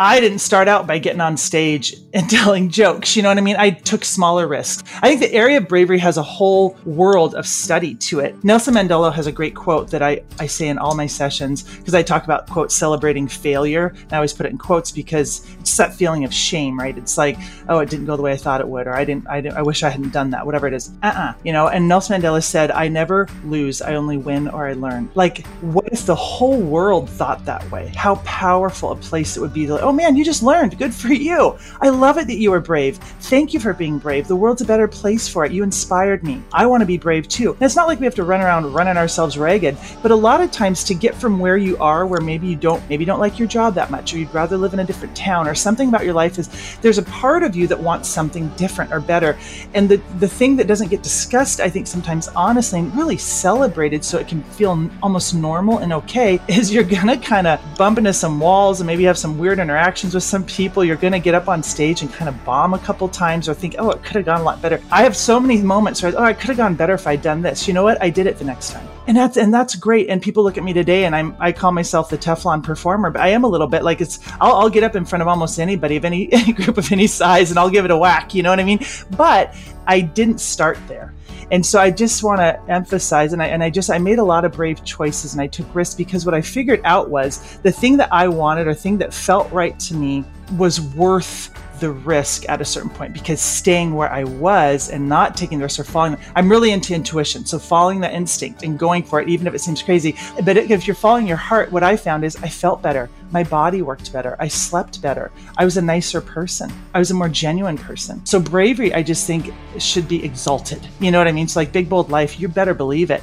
I didn't start out by getting on stage and telling jokes. You know what I mean? I took smaller risks. I think the area of bravery has a whole world of study to it. Nelson Mandela has a great quote that I, I say in all my sessions because I talk about, quote, celebrating failure. And I always put it in quotes because it's that feeling of shame, right? It's like, oh, it didn't go the way I thought it would, or I didn't, I, didn't, I wish I hadn't done that, whatever it is. Uh uh-uh, uh You know, and Nelson Mandela said, I never lose, I only win or I learn. Like, what if the whole world thought that way? How powerful a place it would be to, oh man, you just learned. Good for you. I love it that you were brave. Thank you for being brave. The world's a better place for it. You inspired me. I want to be brave too. And it's not like we have to run around running ourselves ragged, but a lot of times to get from where you are, where maybe you don't, maybe you don't like your job that much, or you'd rather live in a different town, or something about your life is there's a part of you that wants something different or better. And the, the thing that doesn't get discussed, I think sometimes honestly and really celebrated so it can feel almost normal and okay, is you're gonna kind of bump into some walls and maybe have some weird interactions with some people. You're going to get up on stage and kind of bomb a couple times or think, oh, it could have gone a lot better. I have so many moments where, oh, I could have gone better if I'd done this. You know what? I did it the next time. And that's and that's great. And people look at me today, and I'm I call myself the Teflon performer, but I am a little bit like it's. I'll, I'll get up in front of almost anybody of any, any group of any size, and I'll give it a whack. You know what I mean? But I didn't start there. And so I just want to emphasize, and I, and I just, I made a lot of brave choices and I took risks because what I figured out was the thing that I wanted or thing that felt right to me was worth the risk at a certain point because staying where I was and not taking the risk or following, I'm really into intuition. So following the instinct and going for it, even if it seems crazy. But if you're following your heart, what I found is I felt better. My body worked better. I slept better. I was a nicer person. I was a more genuine person. So bravery, I just think should be exalted. You know what I mean? It's like big, bold life. You better believe it.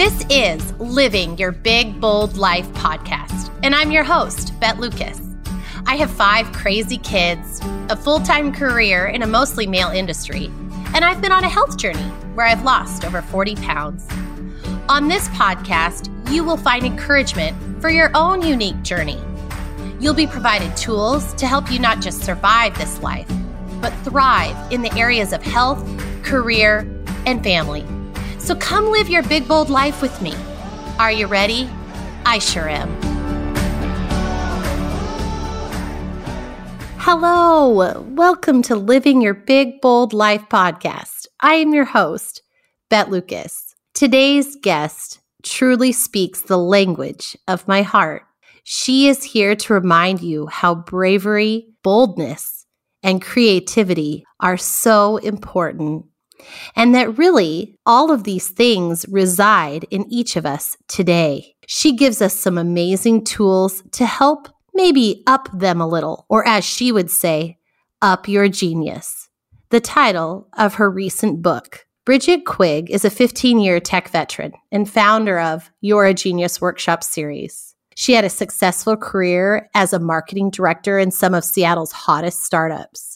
This is Living Your Big Bold Life podcast, and I'm your host, Bet Lucas. I have five crazy kids, a full time career in a mostly male industry, and I've been on a health journey where I've lost over 40 pounds. On this podcast, you will find encouragement for your own unique journey. You'll be provided tools to help you not just survive this life, but thrive in the areas of health, career, and family. So come live your big, bold life with me. Are you ready? I sure am. Hello, welcome to Living Your Big, Bold Life podcast. I am your host, Bet Lucas. Today's guest truly speaks the language of my heart. She is here to remind you how bravery, boldness, and creativity are so important and that really all of these things reside in each of us today. She gives us some amazing tools to help maybe up them a little, or as she would say, up your genius. The title of her recent book. Bridget Quigg is a 15 year tech veteran and founder of You're a Genius Workshop series. She had a successful career as a marketing director in some of Seattle's hottest startups.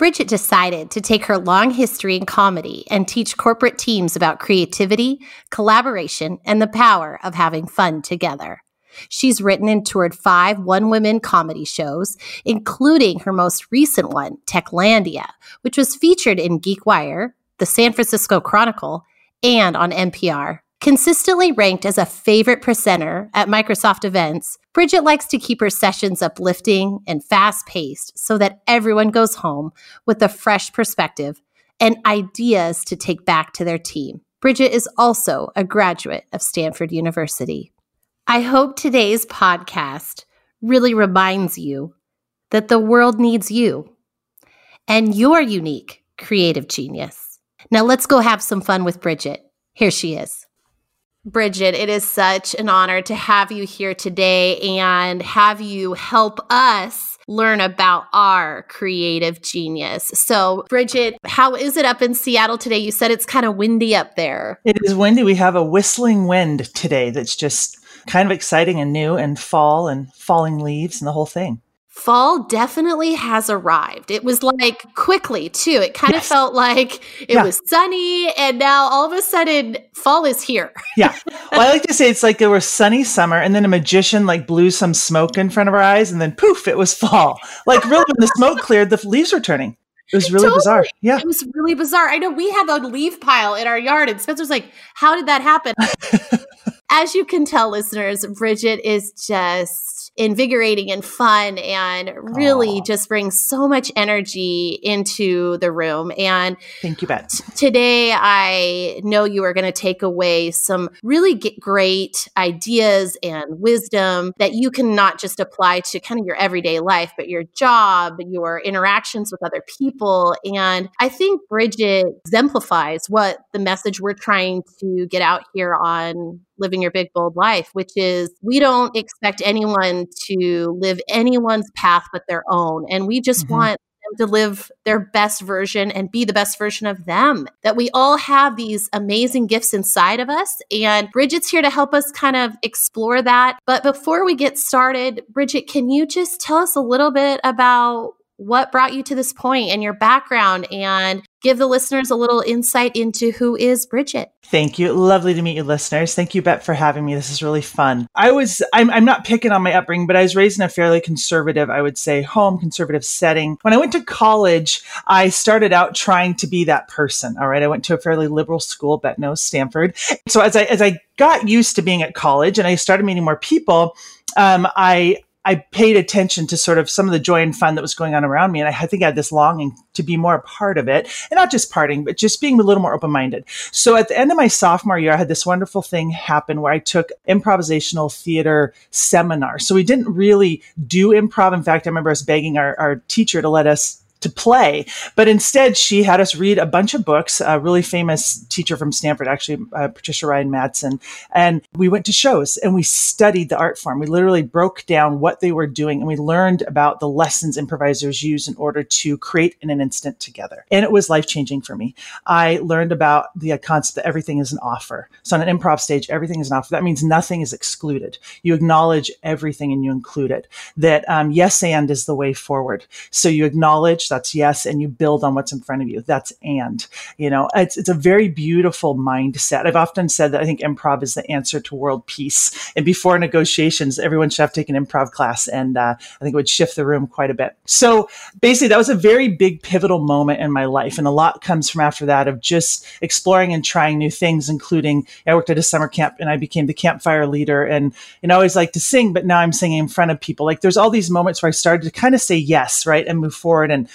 Bridget decided to take her long history in comedy and teach corporate teams about creativity, collaboration, and the power of having fun together. She's written and toured five one women comedy shows, including her most recent one, Techlandia, which was featured in GeekWire, the San Francisco Chronicle, and on NPR. Consistently ranked as a favorite presenter at Microsoft events, Bridget likes to keep her sessions uplifting and fast paced so that everyone goes home with a fresh perspective and ideas to take back to their team. Bridget is also a graduate of Stanford University. I hope today's podcast really reminds you that the world needs you and your unique creative genius. Now let's go have some fun with Bridget. Here she is. Bridget, it is such an honor to have you here today and have you help us learn about our creative genius. So, Bridget, how is it up in Seattle today? You said it's kind of windy up there. It is windy. We have a whistling wind today that's just kind of exciting and new, and fall and falling leaves and the whole thing fall definitely has arrived. It was like quickly too. It kind yes. of felt like it yeah. was sunny and now all of a sudden fall is here. yeah. Well, I like to say it's like there was sunny summer and then a magician like blew some smoke in front of our eyes and then poof, it was fall. Like really when the smoke cleared, the leaves were turning. It was really totally. bizarre. Yeah. It was really bizarre. I know we have a leaf pile in our yard, and Spencer's like, How did that happen? As you can tell, listeners, Bridget is just invigorating and fun and really Aww. just brings so much energy into the room. And thank you, Bet. Today, I know you are going to take away some really great ideas and wisdom that you can not just apply to kind of your everyday life, but your job, your interactions with other people. And I think Bridget exemplifies what the message we're trying to get out here on living your big bold life which is we don't expect anyone to live anyone's path but their own and we just mm-hmm. want them to live their best version and be the best version of them that we all have these amazing gifts inside of us and bridget's here to help us kind of explore that but before we get started bridget can you just tell us a little bit about what brought you to this point and your background and give the listeners a little insight into who is Bridget. Thank you. Lovely to meet you, listeners. Thank you, Bet, for having me. This is really fun. I was, I'm, I'm not picking on my upbringing, but I was raised in a fairly conservative, I would say, home conservative setting. When I went to college, I started out trying to be that person. All right. I went to a fairly liberal school, Bet knows Stanford. So as I, as I got used to being at college and I started meeting more people, um, I, I paid attention to sort of some of the joy and fun that was going on around me. And I, think I had this longing to be more a part of it and not just parting, but just being a little more open minded. So at the end of my sophomore year, I had this wonderful thing happen where I took improvisational theater seminar. So we didn't really do improv. In fact, I remember us begging our, our teacher to let us to play. But instead, she had us read a bunch of books. A really famous teacher from Stanford, actually, uh, Patricia Ryan Madson, and we went to shows and we studied the art form. We literally broke down what they were doing and we learned about the lessons improvisers use in order to create in an instant together. And it was life changing for me. I learned about the concept that everything is an offer. So on an improv stage, everything is an offer. That means nothing is excluded. You acknowledge everything and you include it. That um, yes and is the way forward. So you acknowledge that's yes, and you build on what's in front of you. That's and. You know, it's it's a very beautiful mindset. I've often said that I think improv is the answer to world peace. And before negotiations, everyone should have taken improv class, and uh, I think it would shift the room quite a bit. So basically, that was a very big pivotal moment in my life, and a lot comes from after that of just exploring and trying new things, including I worked at a summer camp and I became the campfire leader, and you know I always like to sing, but now I'm singing in front of people. Like there's all these moments where I started to kind of say yes, right, and move forward and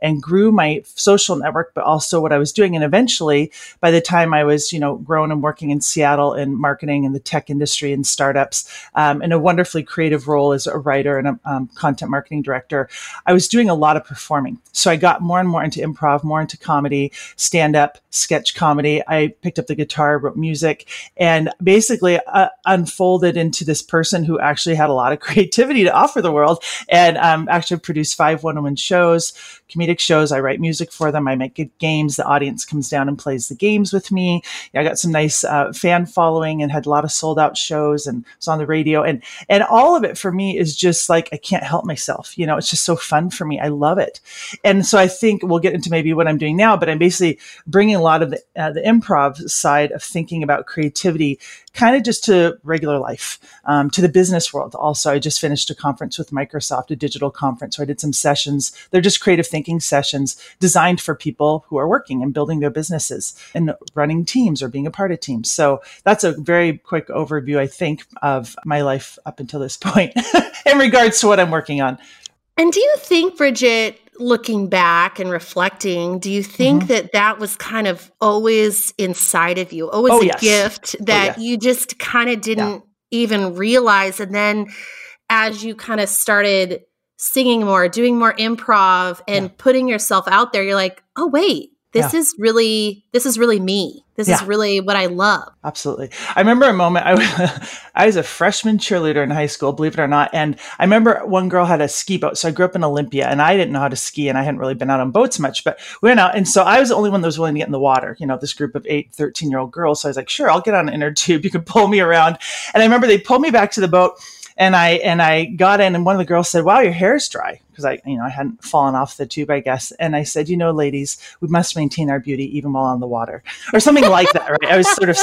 and grew my social network, but also what I was doing. And eventually, by the time I was, you know, grown and working in Seattle in marketing and the tech industry and startups, um, in a wonderfully creative role as a writer and a um, content marketing director, I was doing a lot of performing. So I got more and more into improv, more into comedy, stand up, sketch comedy. I picked up the guitar, wrote music, and basically uh, unfolded into this person who actually had a lot of creativity to offer the world and um, actually produced five one woman shows, comedic shows. I write music for them. I make good games. The audience comes down and plays the games with me. I got some nice uh, fan following and had a lot of sold out shows and was on the radio. And and all of it for me is just like I can't help myself. You know, it's just so fun for me. I love it. And so I think we'll get into maybe what I'm doing now, but I'm basically bringing a lot of the, uh, the improv side of thinking about creativity kind of just to regular life, um, to the business world. Also, I just finished a conference with Microsoft, a digital conference where I did some sessions. They're just creative thinking sessions designed for people who are working and building their businesses and running teams or being a part of teams. So that's a very quick overview, I think, of my life up until this point in regards to what I'm working on. And do you think, Bridget, looking back and reflecting, do you think mm-hmm. that that was kind of always inside of you, always oh, a yes. gift oh, that oh, yeah. you just kind of didn't yeah. even realize? And then as you kind of started singing more, doing more improv and yeah. putting yourself out there, you're like, oh, wait, this yeah. is really this is really me this yeah. is really what i love absolutely i remember a moment I, was, I was a freshman cheerleader in high school believe it or not and i remember one girl had a ski boat so i grew up in olympia and i didn't know how to ski and i hadn't really been out on boats much but we went out and so i was the only one that was willing to get in the water you know this group of 8 13 year old girls so i was like sure i'll get on an inner tube you can pull me around and i remember they pulled me back to the boat and I and I got in, and one of the girls said, "Wow, your hair's dry," because I, you know, I hadn't fallen off the tube, I guess. And I said, "You know, ladies, we must maintain our beauty even while on the water," or something like that, right? I was sort of,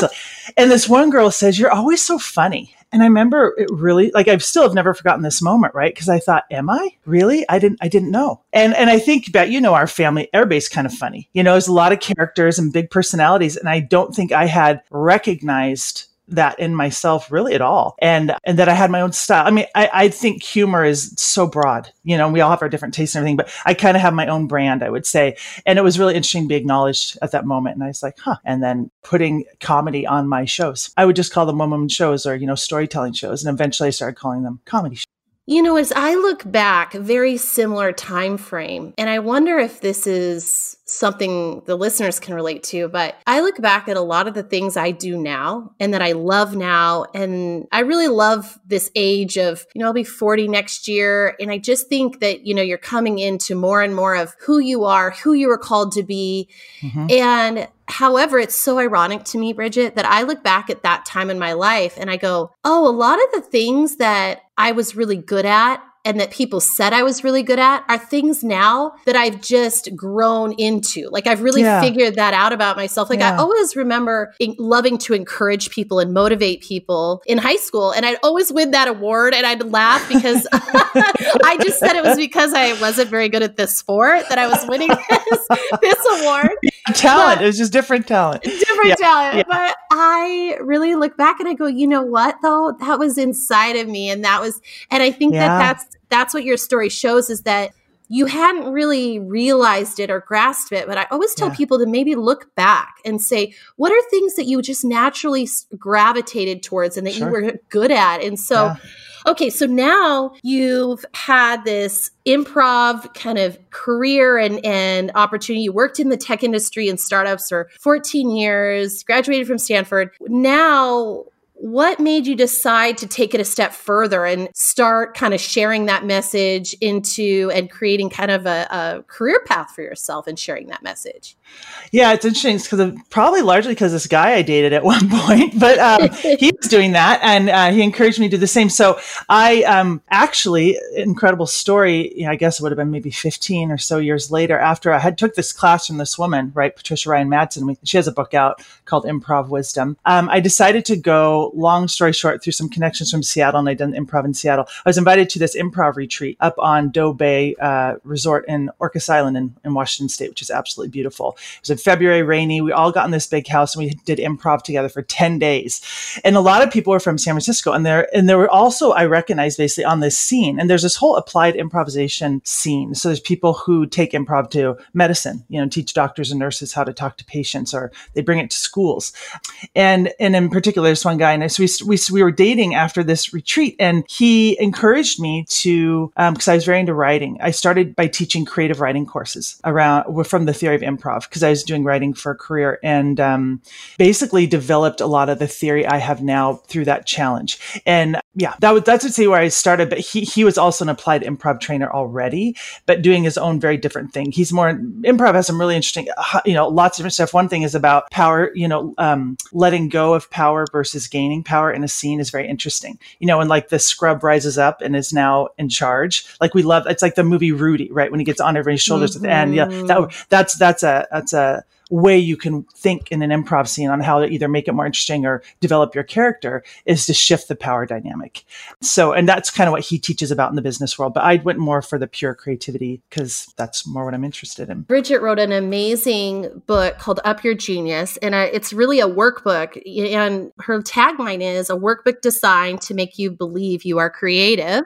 and this one girl says, "You're always so funny." And I remember it really, like I've still have never forgotten this moment, right? Because I thought, am I really? I didn't, I didn't know. And, and I think that, you know, our family, everybody's kind of funny. You know, there's a lot of characters and big personalities. And I don't think I had recognized that in myself really at all. And and that i had my own style. I mean i, I think humor is so broad you know we all have our different tastes and everything but i kind of have my own brand i would say. And it was really interesting to be acknowledged at that moment and i was like huh. And then putting comedy on my shows. I would just call them one woman shows or you know storytelling shows and eventually i started calling them comedy shows you know, as I look back, very similar time frame, and I wonder if this is something the listeners can relate to, but I look back at a lot of the things I do now and that I love now. And I really love this age of, you know, I'll be 40 next year. And I just think that, you know, you're coming into more and more of who you are, who you were called to be. Mm-hmm. And However, it's so ironic to me, Bridget, that I look back at that time in my life and I go, oh, a lot of the things that I was really good at and that people said I was really good at are things now that I've just grown into. Like I've really yeah. figured that out about myself. Like yeah. I always remember loving to encourage people and motivate people in high school. And I'd always win that award and I'd laugh because I just said it was because I wasn't very good at this sport that I was winning this, this award. Talent. But, it was just different talent. Different yeah. talent. But I really look back and I go, you know what though? That was inside of me. And that was, and I think that that's that's what your story shows is that you hadn't really realized it or grasped it. But I always tell yeah. people to maybe look back and say, what are things that you just naturally gravitated towards and that sure. you were good at? And so, yeah. Okay, so now you've had this improv kind of career and, and opportunity. You worked in the tech industry and startups for 14 years, graduated from Stanford. Now, what made you decide to take it a step further and start kind of sharing that message into and creating kind of a, a career path for yourself and sharing that message? Yeah, it's interesting because probably largely because this guy I dated at one point, but um, he was doing that and uh, he encouraged me to do the same. So I um, actually, incredible story. You know, I guess it would have been maybe 15 or so years later after I had took this class from this woman, right, Patricia Ryan Madson. She has a book out called Improv Wisdom. Um, I decided to go long story short, through some connections from Seattle, and I'd done improv in Seattle, I was invited to this improv retreat up on Doe Bay uh, Resort in Orcas Island in, in Washington State, which is absolutely beautiful. It was in February, rainy. We all got in this big house and we did improv together for 10 days. And a lot of people were from San Francisco. And there, and there were also, I recognized basically on this scene, and there's this whole applied improvisation scene. So there's people who take improv to medicine, you know, teach doctors and nurses how to talk to patients, or they bring it to schools. And, and in particular, there's one guy, and so we, we, we were dating after this retreat and he encouraged me to, because um, I was very into writing. I started by teaching creative writing courses around from the theory of improv because I was doing writing for a career and um, basically developed a lot of the theory I have now through that challenge. And yeah, that was, that's to see where I started. But he, he was also an applied improv trainer already, but doing his own very different thing. He's more, improv has some really interesting, uh, you know, lots of different stuff. One thing is about power, you know, um, letting go of power versus gaining power in a scene is very interesting. You know, and like the scrub rises up and is now in charge. Like we love it's like the movie Rudy, right? When he gets on everybody's shoulders mm-hmm. at the end. Yeah, that, mm-hmm. that's that's a that's a way you can think in an improv scene on how to either make it more interesting or develop your character is to shift the power dynamic. So, and that's kind of what he teaches about in the business world. But I went more for the pure creativity because that's more what I'm interested in. Bridget wrote an amazing book called Up Your Genius, and it's really a workbook. And her tagline is a workbook designed to make you believe you are creative.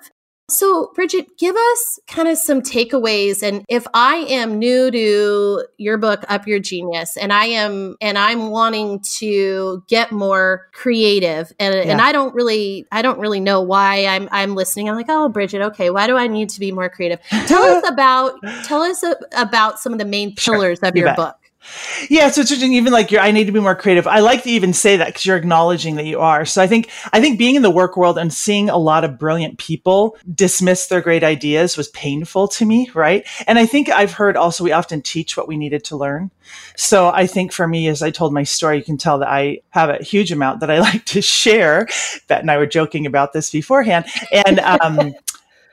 So, Bridget, give us kind of some takeaways. And if I am new to your book, Up Your Genius, and I am, and I'm wanting to get more creative, and, yeah. and I don't really, I don't really know why I'm, I'm listening. I'm like, oh, Bridget, okay, why do I need to be more creative? Tell us about, tell us about some of the main pillars sure, of you your bet. book. Yeah, so it's interesting. Even like you're, I need to be more creative. I like to even say that because you're acknowledging that you are. So I think, I think being in the work world and seeing a lot of brilliant people dismiss their great ideas was painful to me, right? And I think I've heard also we often teach what we needed to learn. So I think for me, as I told my story, you can tell that I have a huge amount that I like to share. Bet and I were joking about this beforehand, and um,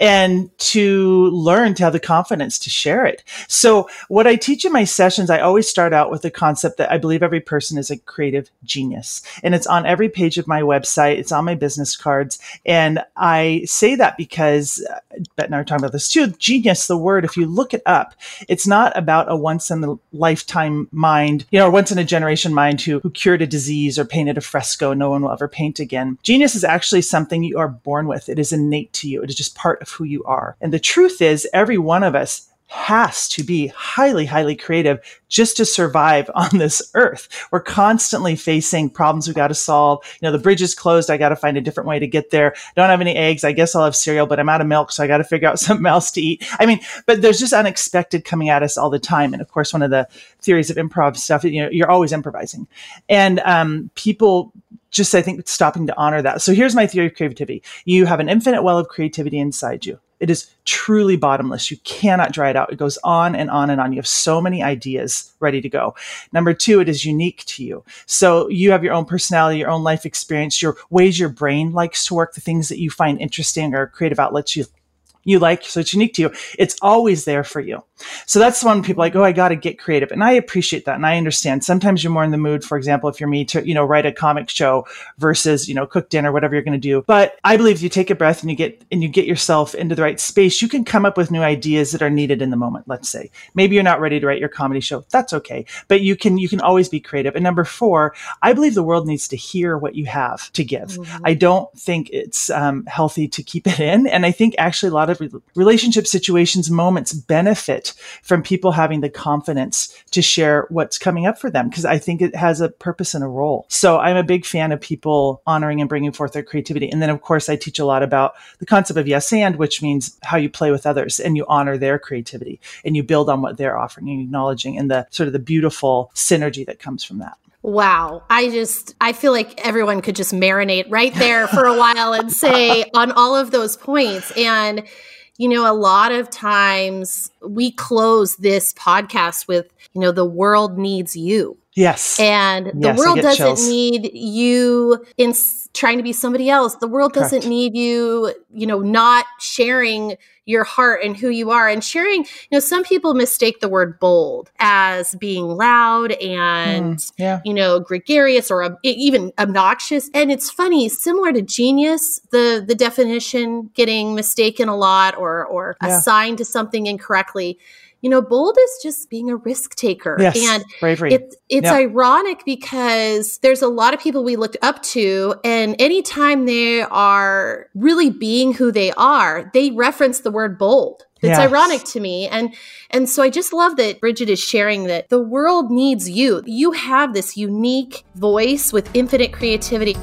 and to learn to have the confidence to share it. So what I teach in my sessions, I always start out with the concept that I believe every person is a creative genius. And it's on every page of my website. It's on my business cards. And I say that because uh, Bette and I talking about this too. Genius, the word, if you look it up, it's not about a once in a lifetime mind, you know, or once in a generation mind who, who cured a disease or painted a fresco no one will ever paint again. Genius is actually something you are born with. It is innate to you. It is just part of who you are. And the truth is, every one of us has to be highly, highly creative just to survive on this earth. We're constantly facing problems we've got to solve. You know, the bridge is closed. I got to find a different way to get there. Don't have any eggs. I guess I'll have cereal, but I'm out of milk. So I got to figure out something else to eat. I mean, but there's just unexpected coming at us all the time. And of course, one of the theories of improv stuff, you know, you're always improvising and, um, people just, I think, stopping to honor that. So here's my theory of creativity. You have an infinite well of creativity inside you. It is truly bottomless. You cannot dry it out. It goes on and on and on. You have so many ideas ready to go. Number two, it is unique to you. So you have your own personality, your own life experience, your ways your brain likes to work, the things that you find interesting or creative outlets you you like, so it's unique to you. It's always there for you. So that's the one people like, oh, I got to get creative. And I appreciate that. And I understand sometimes you're more in the mood, for example, if you're me to, you know, write a comic show versus, you know, cook dinner, whatever you're going to do. But I believe if you take a breath and you get, and you get yourself into the right space, you can come up with new ideas that are needed in the moment. Let's say maybe you're not ready to write your comedy show. That's okay. But you can, you can always be creative. And number four, I believe the world needs to hear what you have to give. Mm-hmm. I don't think it's um, healthy to keep it in. And I think actually a lot of relationship situations, moments benefit from people having the confidence to share what's coming up for them because I think it has a purpose and a role. So I'm a big fan of people honoring and bringing forth their creativity. And then, of course, I teach a lot about the concept of yes and, which means how you play with others and you honor their creativity and you build on what they're offering and acknowledging and the sort of the beautiful synergy that comes from that. Wow. I just, I feel like everyone could just marinate right there for a while and say on all of those points. And, you know, a lot of times we close this podcast with, you know, the world needs you. Yes. And the yes, world doesn't chills. need you in trying to be somebody else. The world Correct. doesn't need you, you know, not sharing your heart and who you are and sharing, you know, some people mistake the word bold as being loud and, mm, yeah. you know, gregarious or uh, even obnoxious. And it's funny, similar to genius, the, the definition getting mistaken a lot or, or yeah. assigned to something incorrectly you know, bold is just being a risk taker. Yes, and bravery. It's, it's yep. ironic because there's a lot of people we looked up to, and anytime they are really being who they are, they reference the word bold. It's yes. ironic to me. And and so I just love that Bridget is sharing that the world needs you. You have this unique voice with infinite creativity.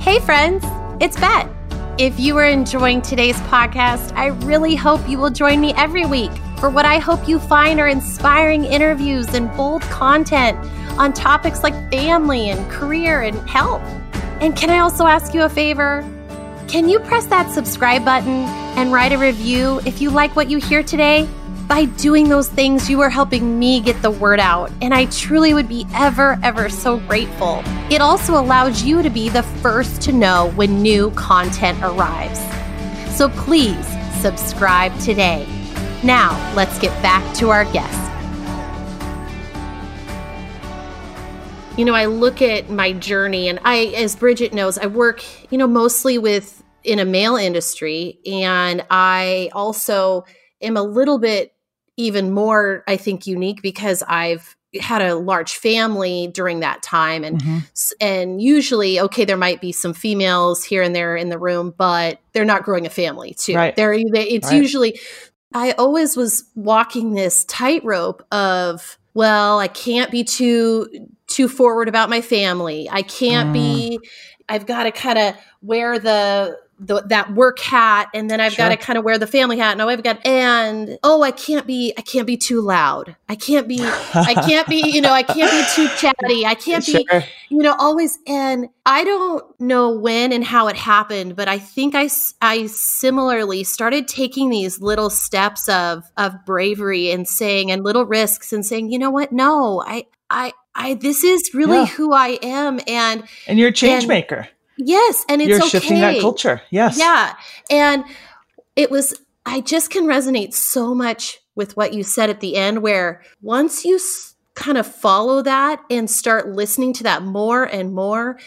Hey friends, it's Bette. If you are enjoying today's podcast, I really hope you will join me every week for what I hope you find are inspiring interviews and bold content on topics like family and career and health. And can I also ask you a favor? Can you press that subscribe button and write a review if you like what you hear today? By doing those things, you are helping me get the word out, and I truly would be ever, ever so grateful. It also allows you to be the first to know when new content arrives. So please subscribe today. Now, let's get back to our guest. You know, I look at my journey, and I, as Bridget knows, I work, you know, mostly with in a male industry, and I also am a little bit even more, I think, unique because I've had a large family during that time and mm-hmm. and usually okay there might be some females here and there in the room but they're not growing a family too right. they're they, it's right. usually i always was walking this tightrope of well i can't be too too forward about my family i can't mm. be i've got to kind of wear the the, that work hat and then I've sure. got to kind of wear the family hat. No, oh, I've got and oh, I can't be I can't be too loud. I can't be I can't be, you know, I can't be too chatty. I can't sure. be, you know, always and I don't know when and how it happened, but I think I I similarly started taking these little steps of of bravery and saying and little risks and saying, "You know what? No. I I I this is really yeah. who I am and and you're a change and, maker Yes, and it's You're okay. shifting that culture. Yes. Yeah. And it was, I just can resonate so much with what you said at the end, where once you s- kind of follow that and start listening to that more and more,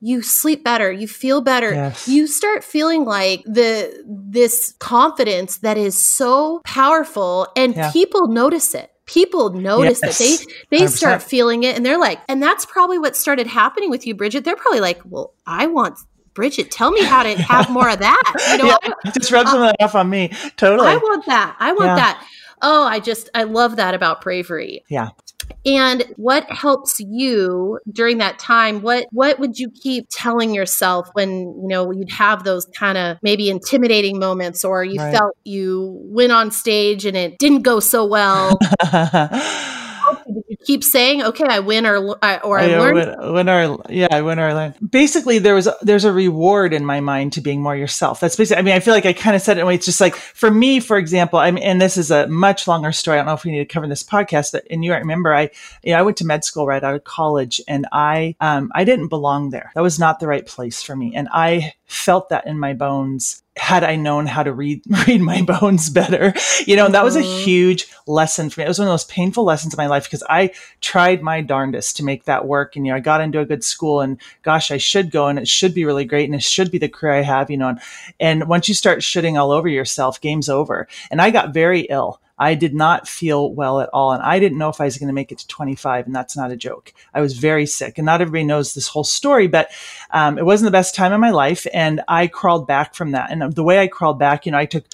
you sleep better, you feel better. Yes. You start feeling like the this confidence that is so powerful and Yeah. people notice it. People notice Yes. it. They they 100%. start feeling it and they're like, and that's probably what started happening with you, Bridget. They're probably like, well, I want Bridget, tell me how to have more of that. You know, yeah, just rub uh, some of that off on me. Totally. I want that. I want Yeah. that. Oh, I just I love that about bravery. Yeah. And what helps you during that time? What what would you keep telling yourself when, you know, you'd have those kind of maybe intimidating moments or you Right. felt you went on stage and it didn't go so well? Keep saying, "Okay, I win or or I Yeah, learned"? win, win or yeah, I win or learn. Basically, there was a, there's a reward in my mind to being more yourself. That's basically. I mean, I feel like I kind of said it. in a way. It's just like for me, for example. I mean, and this is a much longer story. I don't know if we need to cover this podcast. But, and you might remember, I you know, I went to med school right out of college, and I um I didn't belong there. That was not the right place for me, and I felt that in my bones had I known how to read read my bones better. You know, and that was a Mhm. huge lesson for me. It was one of the most painful lessons of my life because I tried my darndest to make that work. And you know, I got into a good school and gosh, I should go and it should be really great and it should be the career I have, you know. And, and once you start shitting all over yourself, game's over. And I got very ill. I did not feel well at all. And I didn't know if I was going to make it to 25. And that's not a joke. I was very sick. And not everybody knows this whole story, but um, it wasn't the best time of my life. And I crawled back from that. And the way I crawled back, you know, I took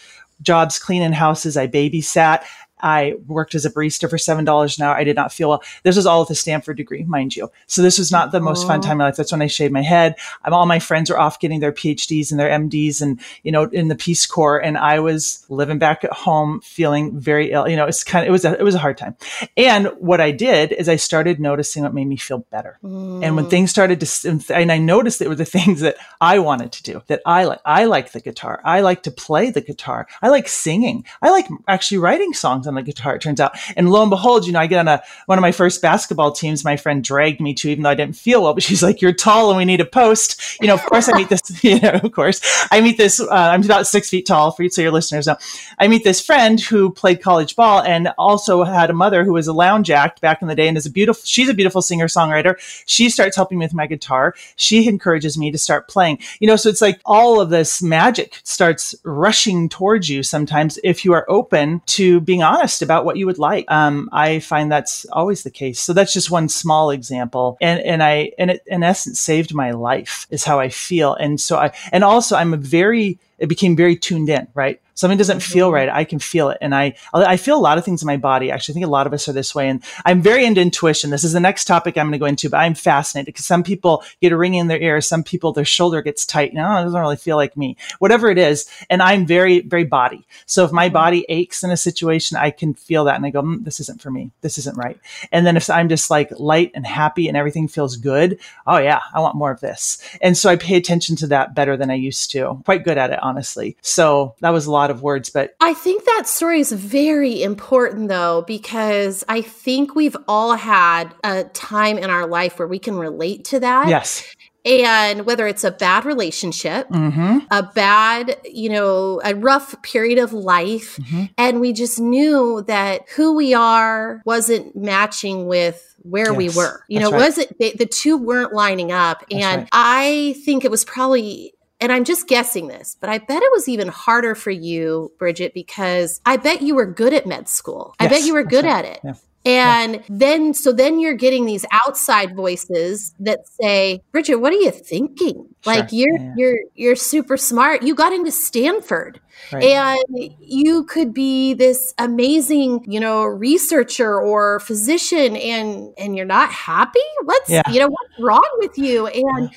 jobs cleaning houses, I babysat. I worked as a barista for seven dollars an hour. I did not feel well. This was all with a Stanford degree, mind you. So this was not the most fun time of my life. That's when I shaved my head. I'm, all my friends were off getting their PhDs and their MDs, and you know, in the Peace Corps, and I was living back at home, feeling very ill. You know, it's kind of it was a it was a hard time. And what I did is I started noticing what made me feel better. And when Mm. things started to, and I noticed it were the things that I wanted to do, that I like. I like the guitar. I like to play the guitar. I like singing. I like actually writing songs on the guitar, it turns out. And lo and behold, you know, I get on a, one of my first basketball teams, my friend dragged me to, even though I didn't feel well, but she's like, you're tall and we need a post. You know, of course I meet this, you know, of course I meet this, uh, I'm about six feet tall for you, so your listeners know. I meet this friend who played college ball and also had a mother who was a lounge act back in the day and is a beautiful, she's a beautiful singer songwriter. She starts helping me with my guitar. She encourages me to start playing. You know, so it's like all of this magic starts rushing towards you sometimes if you are open to being honest about what you would like. Um, I find that's always the case. So that's just one small example. And and I and it in essence saved my life is how I feel. And so I and also I'm a very it became very tuned in, right? Something doesn't feel right. I can feel it. And I, I feel a lot of things in my body. Actually, I think a lot of us are this way. And I'm very into intuition. This is the next topic I'm going to go into, but I'm fascinated because some people get a ring in their ear. Some people, their shoulder gets tight. No, it doesn't really feel like me, whatever it is. And I'm very, very body. So if my body aches in a situation, I can feel that. And I go, mm, this isn't for me. This isn't right. And then if I'm just like light and happy and everything feels good, oh yeah, I want more of this. And so I pay attention to that better than I used to. Quite good at it, honestly. So that was a lot of words, but I think that story is very important though, because I think we've all had a time in our life where we can relate to that. yes. And whether it's a bad relationship, Mm-hmm. a bad, you know, a rough period of life, Mhm. and we just knew that who we are wasn't matching with where we were. You know, right. wasn't they, the two weren't lining up. That's and right. I think it was probably and I'm just guessing this, but I bet it was even harder for you, Bridget, because I bet you were good at med school. I bet you were good right. at it. Yeah. And then, so then you're getting these outside voices that say, Bridget, what are you thinking? Like you're, Yeah, yeah. you're, you're super smart. You got into Stanford Right. and you could be this amazing, you know, researcher or physician and, and you're not happy. What's, Yeah. you know, what's wrong with you? And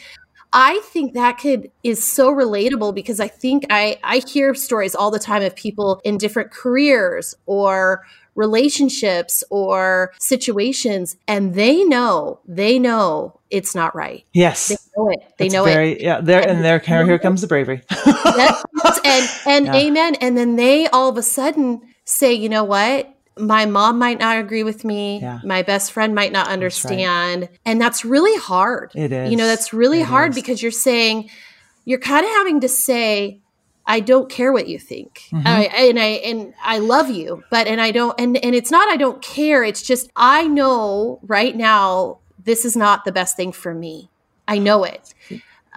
I think that could is so relatable because I think I I hear stories all the time of people in different careers or relationships or situations and they know they know it's not right. yes. They know it. They It's know it. very, Yeah. There and there. Here, here comes the bravery. Yes, and and Yeah. amen. And then they all of a sudden say, you know what? My mom might not agree with me. Yeah. My best friend might not understand. And that's really hard. It is. You know, that's really It hard is. because you're saying, you're kind of having to say, I don't care what you think. Mhm. I, and I and I love you, but and I don't and and it's not I don't care. It's just I know right now this is not the best thing for me. I know it.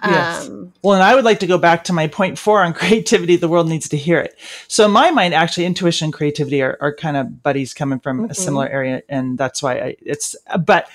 Yes. Um, Well, and I would like to go back to my point four on creativity. The world needs to hear it. So, in my mind, actually, intuition and creativity are, are kind of buddies coming from a Mhm. similar area. And that's why I, it's, but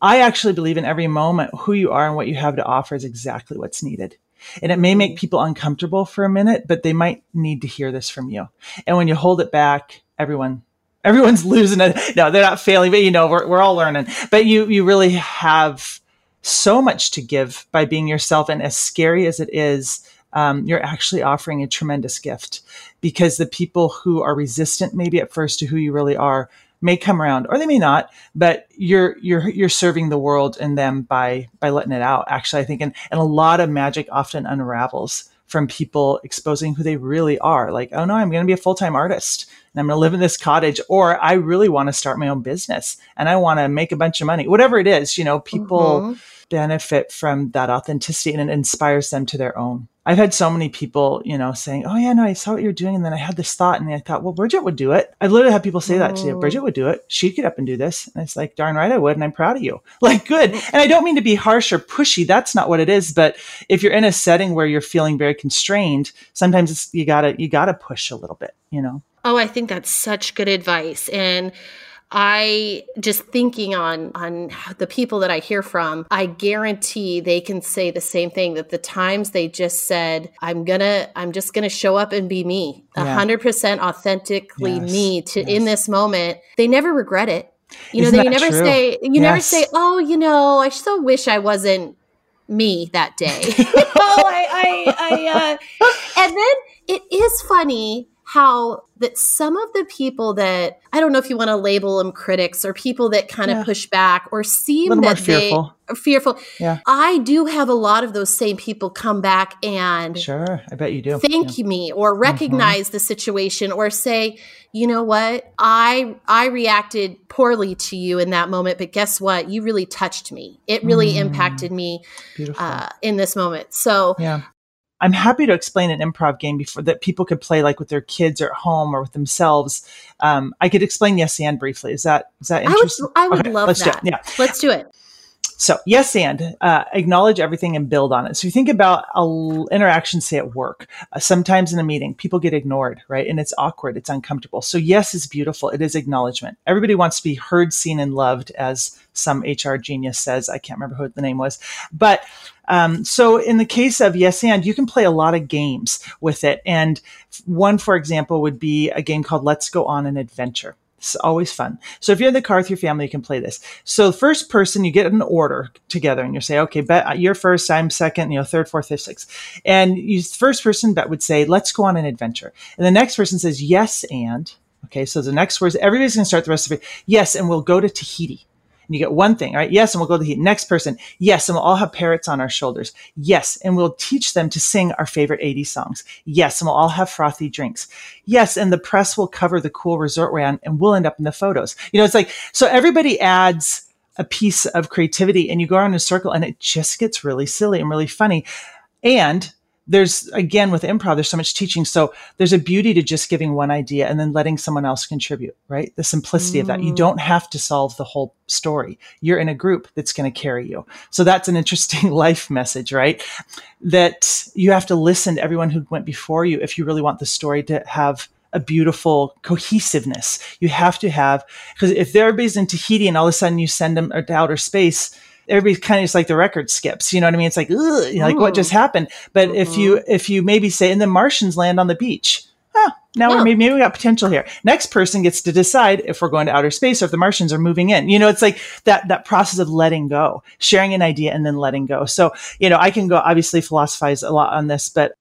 I actually believe in every moment who you are and what you have to offer is exactly what's needed. And it may make people uncomfortable for a minute, but they might need to hear this from you. And when you hold it back, everyone, everyone's losing it. No, they're not failing, but you know, we're, we're all learning. But you, you really have so much to give by being yourself. And as scary as it is, um, you're actually offering a tremendous gift because the people who are resistant, maybe at first, to who you really are, may come around or they may not but you're you're you're serving the world and them by by letting it out actually i think and, and a lot of magic often unravels from people exposing who they really are like oh no i'm going to be a full-time artist and i'm going to live in this cottage or i really want to start my own business and i want to make a bunch of money whatever it is you know people mhm. benefit from that authenticity and it inspires them to their own. I've had so many people, you know, saying, Oh yeah, no, I saw what you're doing. And then I had this thought and I thought, well, Bridget would do it. I've literally had people say that to me. Mm. Bridget would do it. She'd get up and do this. And it's like, darn right I would. And I'm proud of you. Like good. And I don't mean to be harsh or pushy. That's not what it is. But if you're in a setting where you're feeling very constrained, sometimes it's, you gotta, you gotta push a little bit, you know? Oh, I think that's such good advice. And I just thinking on on the people that I hear from, I guarantee they can say the same thing that the times they just said, I'm gonna I'm just gonna show up and be me. Yeah. hundred percent authentically Yes, me to in this moment. They never regret it. You know, Isn't they that never true? say you never say, Oh, you know, I so wish I wasn't me that day. oh, I, I, I, uh, and then it is funny how that some of the people that I don't know if you want to label them critics or people that kind Yeah. of push back or seem that they fearful. are fearful. Yeah. I do have a lot of those same people come back and Sure. I bet you do. thank Yeah. me or recognize the situation or say you know what i i reacted poorly to you in that moment but guess what you really touched me it really Mm. impacted me Beautiful. uh, in this moment so Yeah. I'm happy to explain an improv game before that people could play like with their kids or at home or with themselves. Um, I could explain yes and briefly. Is that is that interesting? i would i would Okay, love let's do it. that Yeah. let's do it So yes and uh, acknowledge everything and build on it. So you think about a l- interaction, say at work, uh, sometimes in a meeting, people get ignored, right? And it's awkward, it's uncomfortable. So yes is beautiful. It is acknowledgement. Everybody wants to be heard, seen, and loved, as some HR genius says. I can't remember who the name was, but um, so in the case of yes and, you can play a lot of games with it. And one, for example, would be a game called Let's Go on an Adventure. It's always fun. So if you're in the car with your family, you can play this. So first person, you get an order together and you say, okay, bet uh, you're first, I'm second, you know, third, fourth, fifth, sixth. And you, first person bet would say, let's go on an adventure. And the next person says, yes, and. Okay, so the next words, everybody's going to start the rest of it. Yes, and we'll go to Tahiti. And you get one thing, right? Yes, and we'll go to the next person. Yes, and we'll all have parrots on our shoulders. Yes, and we'll teach them to sing our favorite 80s songs. Yes, and we'll all have frothy drinks. Yes, and the press will cover the cool resort on, and we'll end up in the photos. You know, it's like so everybody adds a piece of creativity, and you go around in a circle, and it just gets really silly and really funny. And there's again with improv, there's so much teaching. So there's a beauty to just giving one idea and then letting someone else contribute, right? The simplicity of that. You Mm. don't have to solve the whole story. You're in a group that's going to carry you. So that's an interesting life message, right? That you have to listen to everyone who went before you if you really want the story to have a beautiful cohesiveness. You have to have, because if everybody's in Tahiti and all of a sudden you send them to outer space, everybody's kind of just like the record skips. You know what I mean? It's like, ugh, you know, like what just happened? But if you mm-hmm. if you maybe say, and the Martians land on the beach. Huh, now we're maybe, maybe we got potential here. Next person gets to decide if we're going to outer space or if the Martians are moving in. You know, it's like that that process of letting go, sharing an idea and then letting go. So, you know, I can go obviously philosophize a lot on this, but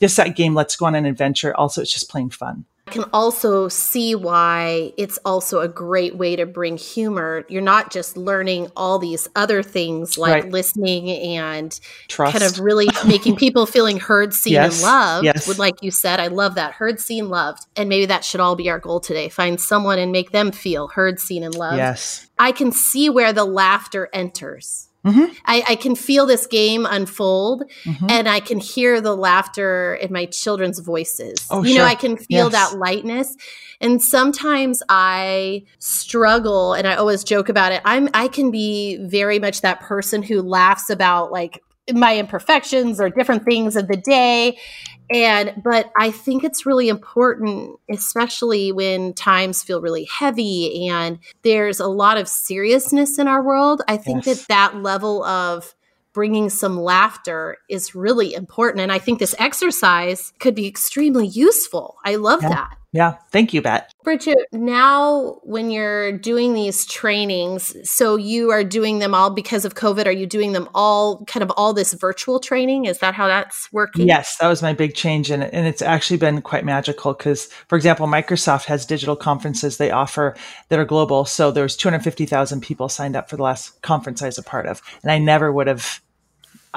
just that game, let's go on an adventure. Also, it's just plain fun. I can also see why it's also a great way to bring humor. You're not just learning all these other things like right. listening and Trust. kind of really making people feeling heard, seen, yes. and loved. Yes. With, like you said, I love that heard, seen, loved. And maybe that should all be our goal today. Find someone and make them feel heard, seen, and loved. Yes. I can see where the laughter enters Mm-hmm. I, I, can feel this game unfold mm-hmm. and I can hear the laughter in my children's voices. Oh, you sure. know, I can feel yes. that lightness. And sometimes I struggle and I always joke about it. I'm I can be very much that person who laughs about like my imperfections or different things of the day and but i think it's really important especially when times feel really heavy and there's a lot of seriousness in our world i think yes. that that level of bringing some laughter is really important and i think this exercise could be extremely useful i love yeah. that yeah. Thank you, Bet. Bridget, now when you're doing these trainings, so you are doing them all because of COVID, are you doing them all kind of all this virtual training? Is that how that's working? Yes, that was my big change. And, and it's actually been quite magical because, for example, Microsoft has digital conferences they offer that are global. So there's 250,000 people signed up for the last conference I was a part of. And I never would have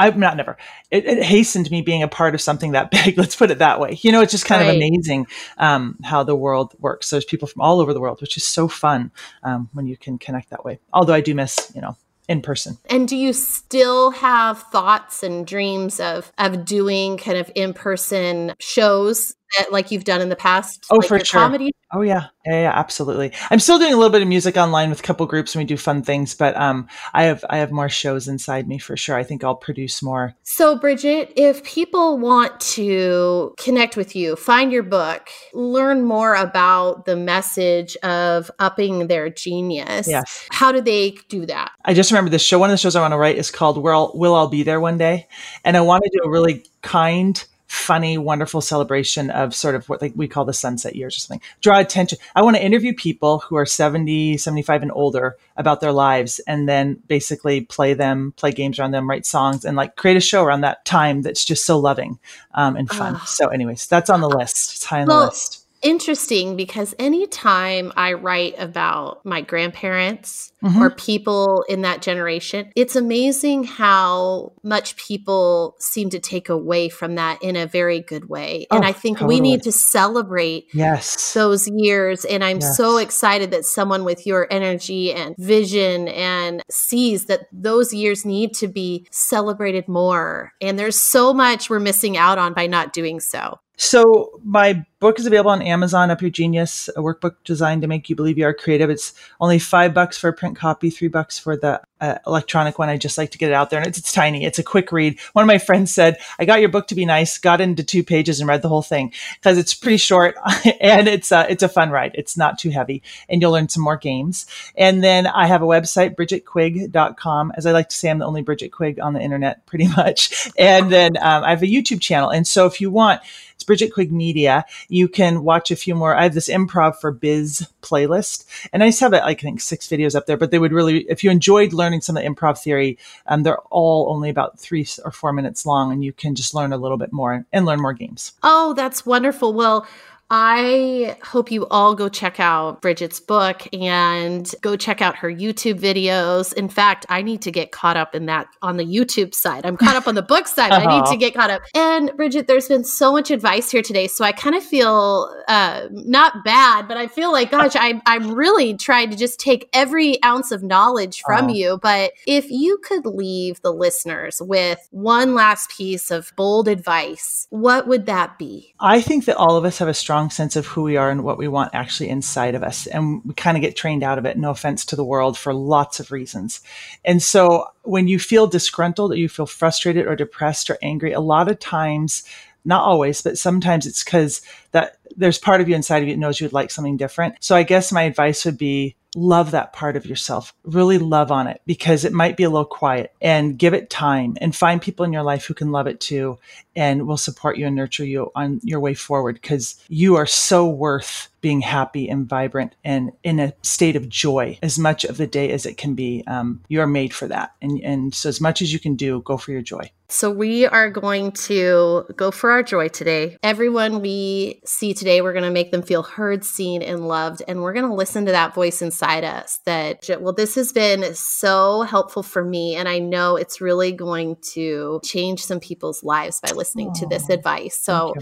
I'm not never. It, it, hastened me being a part of something that big. Let's put it that way. You know, it's just kind right. of amazing um, how the world works. There's people from all over the world, which is so fun um, when you can connect that way. Although I do miss, you know, in person. And do you still have thoughts and dreams of of doing kind of in person shows that like you've done in the past? Oh, like for sure. Comedy? Oh yeah. yeah, yeah, absolutely. I'm still doing a little bit of music online with a couple groups and we do fun things, but um, I have I have more shows inside me for sure. I think I'll produce more. So, Bridget, if people want to connect with you, find your book, learn more about the message of upping their genius, yes. how do they do that? I just remember this show. One of the shows I want to write is called "Will Will I'll Be There One Day," and I want to do a really kind funny, wonderful celebration of sort of what like we call the sunset years or something. Draw attention. I want to interview people who are 70, 75 and older about their lives and then basically play them, play games around them, write songs and like create a show around that time that's just so loving um, and fun. So anyways, that's on the list. It's high on well, the list interesting because anytime I write about my grandparents mm-hmm. or people in that generation, it's amazing how much people seem to take away from that in a very good way. Oh, and I think totally. we need to celebrate yes. those years. And I'm yes. so excited that someone with your energy and vision and sees that those years need to be celebrated more. And there's so much we're missing out on by not doing so. So my book is available on Amazon. Up Your Genius, a workbook designed to make you believe you are creative. It's only five bucks for a print copy, three bucks for the uh, electronic one. I just like to get it out there, and it's, it's, tiny. It's a quick read. One of my friends said, "I got your book to be nice, got into two pages and read the whole thing because it's pretty short and it's uh, it's a fun ride. It's not too heavy, and you'll learn some more games. And then I have a website, BridgetQuigg.com. As I like to say, I'm the only Bridget Quigg on the internet, pretty much. And then um, I have a YouTube channel, and so if you want it's Bridget Quigg Media. You can watch a few more. I have this improv for biz playlist, and I just have like I think six videos up there. But they would really, if you enjoyed learning some of the improv theory, um, they're all only about three or four minutes long, and you can just learn a little bit more and learn more games. Oh, that's wonderful. Well. I hope you all go check out Bridget's book and go check out her YouTube videos. In fact, I need to get caught up in that on the YouTube side. I'm caught up on the book side, but I need to get caught up. And Bridget, there's been so much advice here today. So I kind of feel uh, not bad, but I feel like, gosh, I, I'm really trying to just take every ounce of knowledge from oh. you. But if you could leave the listeners with one last piece of bold advice, what would that be? I think that all of us have a strong strong sense of who we are and what we want actually inside of us. And we kind of get trained out of it, no offense to the world, for lots of reasons. And so when you feel disgruntled or you feel frustrated or depressed or angry, a lot of times, not always, but sometimes it's because that there's part of you inside of you that knows you'd like something different. So I guess my advice would be love that part of yourself. Really love on it because it might be a little quiet and give it time and find people in your life who can love it too and will support you and nurture you on your way forward because you are so worth being happy and vibrant and in a state of joy as much of the day as it can be. Um, you are made for that. And, and so, as much as you can do, go for your joy. So, we are going to go for our joy today. Everyone we see today, we're going to make them feel heard, seen, and loved. And we're going to listen to that voice inside us that, well, this has been so helpful for me. And I know it's really going to change some people's lives by listening to this advice. So,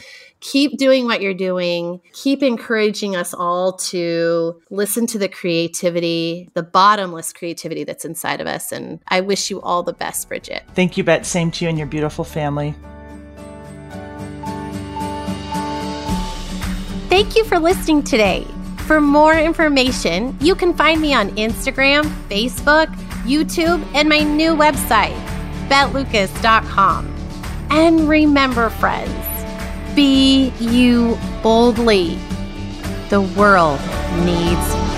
keep doing what you're doing, keep encouraging us all to listen to the creativity, the bottomless creativity that's inside of us. And I wish you all the best, Bridget. Thank you, Bet. Same to you and your beautiful family. Thank you for listening today. For more information, you can find me on Instagram, Facebook, YouTube, and my new website, betlucas.com. And remember, friends, be you boldly. The world needs